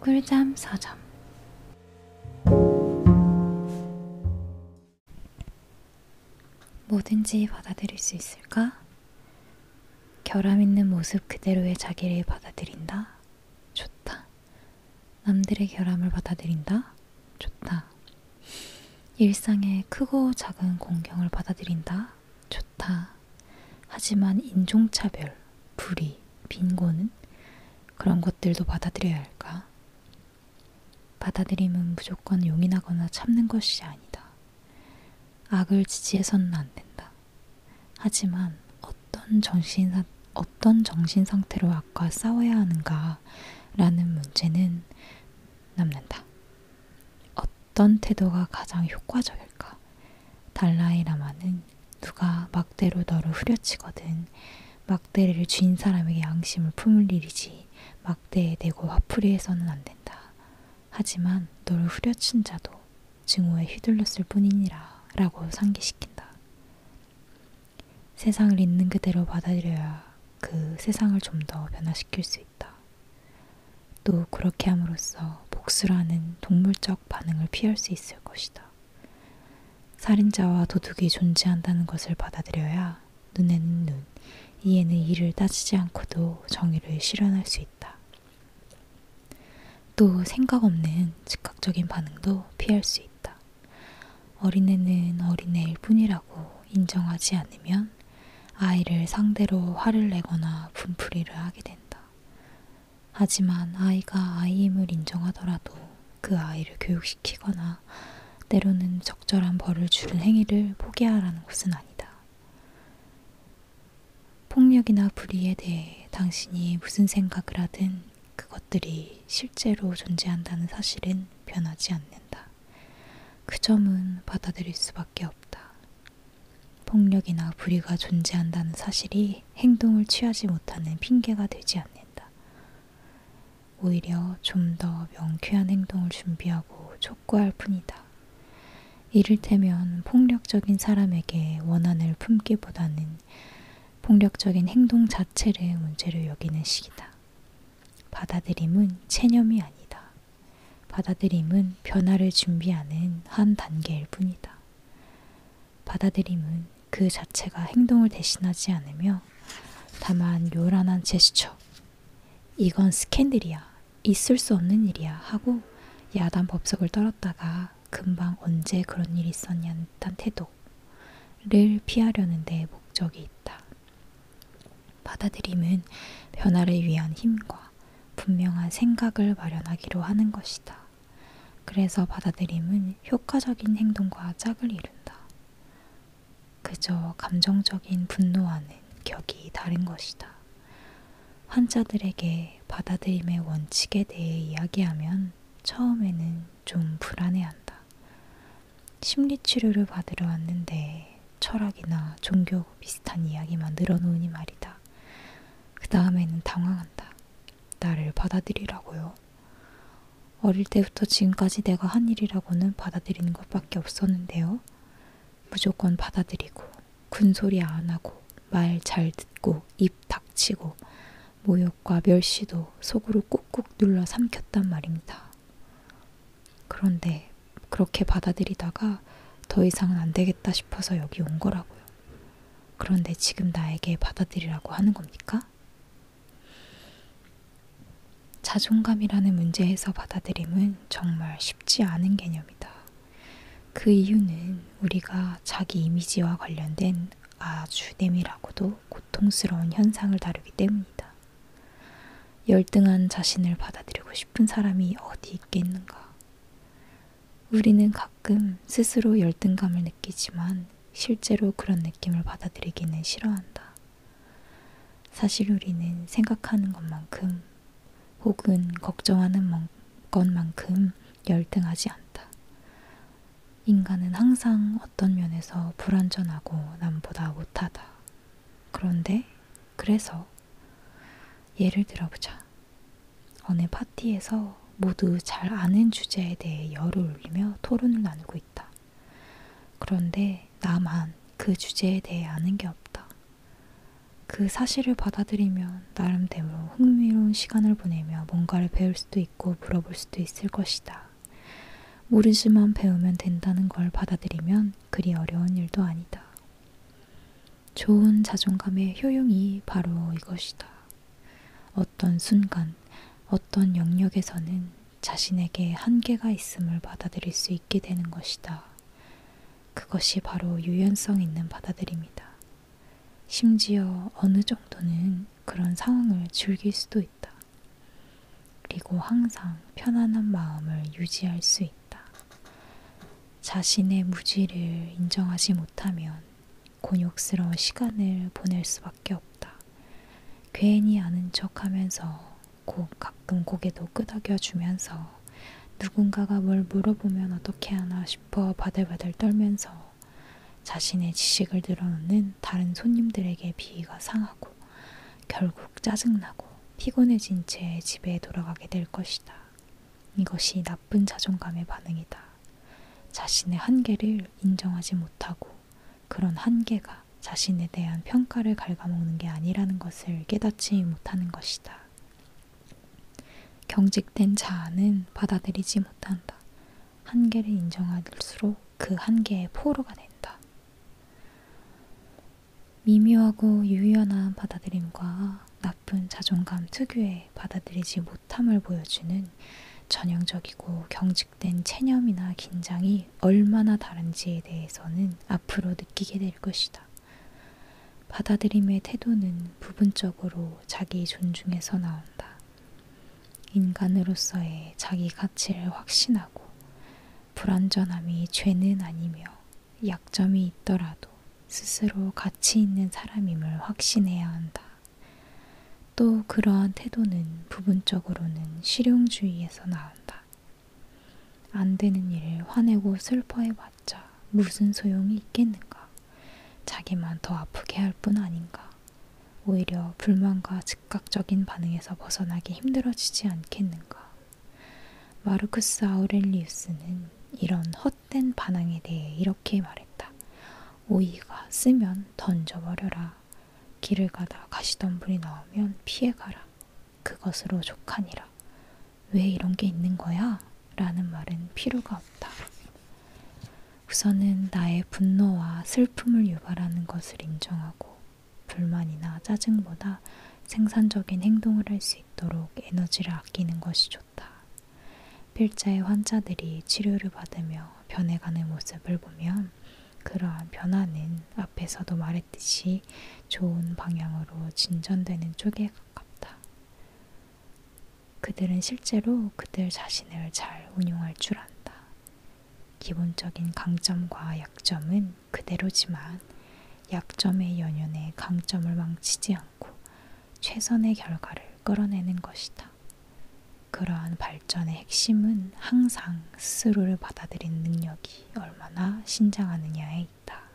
꿀잠 서점 뭐든지 받아들일 수 있을까? 결함 있는 모습 그대로의 자기를 받아들인다? 좋다. 남들의 결함을 받아들인다? 좋다. 일상의 크고 작은 공경을 받아들인다? 좋다. 하지만 인종차별, 불의, 빈곤은 그런 것들도 받아들여야 할까? 받아들임은 무조건 용인하거나 참는 것이 아니다. 악을 지지해서는 안 된다. 하지만 어떤 정신 어떤 정신 상태로 악과 싸워야 하는가라는 문제는 남는다. 어떤 태도가 가장 효과적일까? 달라이 라마는 누가 막대로 너를 후려치거든 막대를 쥔 사람에게 양심을 품을 일이지 막대에 대고 화풀이해서는 안 된다. 하지만 너를 후려친 자도 증오에 휘둘렸을 뿐이니라 라고 상기시킨다. 세상을 있는 그대로 받아들여야 그 세상을 좀더 변화시킬 수 있다. 또 그렇게 함으로써 복수라는 동물적 반응을 피할 수 있을 것이다. 살인자와 도둑이 존재한다는 것을 받아들여야 눈에는 눈, 이에는 이를 따지지 않고도 정의를 실현할 수 있다. 또 생각 없는 즉각적인 반응도 피할 수 있다. 어린애는 어린애일 뿐이라고 인정하지 않으면 아이를 상대로 화를 내거나 분풀이를 하게 된다. 하지만 아이가 아이임을 인정하더라도 그 아이를 교육시키거나 때로는 적절한 벌을 주는 행위를 포기하라는 것은 아니다. 폭력이나 불의에 대해 당신이 무슨 생각을 하든 그것들이 실제로 존재한다는 사실은 변하지 않는다. 그 점은 받아들일 수밖에 없다. 폭력이나 불의가 존재한다는 사실이 행동을 취하지 못하는 핑계가 되지 않는다. 오히려 좀 더 명쾌한 행동을 준비하고 촉구할 뿐이다. 이를테면 폭력적인 사람에게 원한을 품기보다는 폭력적인 행동 자체를 문제로 여기는 시기다. 받아들임은 체념이 아니다. 받아들임은 변화를 준비하는 한 단계일 뿐이다. 받아들임은 그 자체가 행동을 대신하지 않으며 다만 요란한 제스처, 이건 스캔들이야, 있을 수 없는 일이야 하고 야단 법석을 떨었다가 금방 언제 그런 일이 있었냐는 듯한 태도를 피하려는 데 목적이 있다. 받아들임은 변화를 위한 힘과 분명한 생각을 마련하기로 하는 것이다. 그래서 받아들임은 효과적인 행동과 짝을 이룬다. 그저 감정적인 분노와는 격이 다른 것이다. 환자들에게 받아들임의 원칙에 대해 이야기하면 처음에는 좀 불안해한다. 심리치료를 받으러 왔는데 철학이나 종교 비슷한 이야기만 늘어놓으니 말이다. 그 다음에는 당황한다. 나를 받아들이라고요. 어릴 때부터 지금까지 내가 한 일이라고는 받아들이는 것밖에 없었는데요. 무조건 받아들이고, 군소리 안 하고, 말 잘 듣고, 입 닥치고, 모욕과 멸시도 속으로 꾹꾹 눌러 삼켰단 말입니다. 그런데 그렇게 받아들이다가 더 이상은 안 되겠다 싶어서 여기 온 거라고요. 그런데 지금 나에게 받아들이라고 하는 겁니까? 자존감이라는 문제에서 받아들임은 정말 쉽지 않은 개념이다. 그 이유는 우리가 자기 이미지와 관련된 아주 내밀하고도 고통스러운 현상을 다루기 때문이다. 열등한 자신을 받아들이고 싶은 사람이 어디 있겠는가? 우리는 가끔 스스로 열등감을 느끼지만 실제로 그런 느낌을 받아들이기는 싫어한다. 사실 우리는 생각하는 것만큼 혹은 걱정하는 것만큼 열등하지 않다. 인간은 항상 어떤 면에서 불완전하고 남보다 못하다. 그런데 그래서 예를 들어보자. 어느 파티에서 모두 잘 아는 주제에 대해 열을 올리며 토론을 나누고 있다. 그런데 나만 그 주제에 대해 아는 게 없다. 그그 사실을 받아들이면 나름대로 흥미로 운 시간을 보내며 뭔가를 배울 수도 있고 물어볼 수도 있을 것이다. 모르지만 배우면 된다는 걸 받아들이면 그리 어려운 일도 아니다. 좋은 자존감의 효용이 바로 이것이다. 어떤 순간, 어떤 영역에서는 자신에게 한계가 있음을 받아들일 수 있게 되는 것이다. 그것이 바로 유연성 있는 받아들입니다. 심지어 어느 정도는 그런 상황을 즐길 수도 있다. 그리고 항상 편안한 마음을 유지할 수 있다. 자신의 무지를 인정하지 못하면 곤욕스러운 시간을 보낼 수밖에 없다. 괜히 아는 척 하면서 고, 가끔 고개도 끄덕여 주면서 누군가가 뭘 물어보면 어떻게 하나 싶어 바들바들 떨면서 자신의 지식을 드러놓는 다른 손님들에게 비위가 상하고 결국 짜증나고 피곤해진 채 집에 돌아가게 될 것이다. 이것이 나쁜 자존감의 반응이다. 자신의 한계를 인정하지 못하고 그런 한계가 자신에 대한 평가를 갉아먹는 게 아니라는 것을 깨닫지 못하는 것이다. 경직된 자아는 받아들이지 못한다. 한계를 인정할수록 그 한계의 포로가 된다. 미묘하고 유연한 받아들임과 나쁜 자존감 특유의 받아들이지 못함을 보여주는 전형적이고 경직된 체념이나 긴장이 얼마나 다른지에 대해서는 앞으로 느끼게 될 것이다. 받아들임의 태도는 부분적으로 자기 존중에서 나온다. 인간으로서의 자기 가치를 확신하고 불완전함이 죄는 아니며 약점이 있더라도 스스로 가치 있는 사람임을 확신해야 한다. 또 그러한 태도는 부분적으로는 실용주의에서 나온다. 안 되는 일을 화내고 슬퍼해봤자 무슨 소용이 있겠는가? 자기만 더 아프게 할 뿐 아닌가? 오히려 불만과 즉각적인 반응에서 벗어나기 힘들어지지 않겠는가? 마르크스 아우렐리우스는 이런 헛된 반항에 대해 이렇게 말했다. 오이가 쓰면 던져버려라. 길을 가다 가시덤불이 나오면 피해가라. 그것으로 족하니라. 왜 이런 게 있는 거야? 라는 말은 필요가 없다. 우선은 나의 분노와 슬픔을 유발하는 것을 인정하고 불만이나 짜증보다 생산적인 행동을 할수 있도록 에너지를 아끼는 것이 좋다. 필자의 환자들이 치료를 받으며 변해가는 모습을 보면 그러한 변화는 앞에서도 말했듯이 좋은 방향으로 진전되는 쪽에 가깝다. 그들은 실제로 그들 자신을 잘 운용할 줄 안다. 기본적인 강점과 약점은 그대로지만 약점의 연연에 강점을 망치지 않고 최선의 결과를 끌어내는 것이다. 그러한 발전의 핵심은 항상 스스로를 받아들이는 능력이 얼마나 신장하느냐에 있다.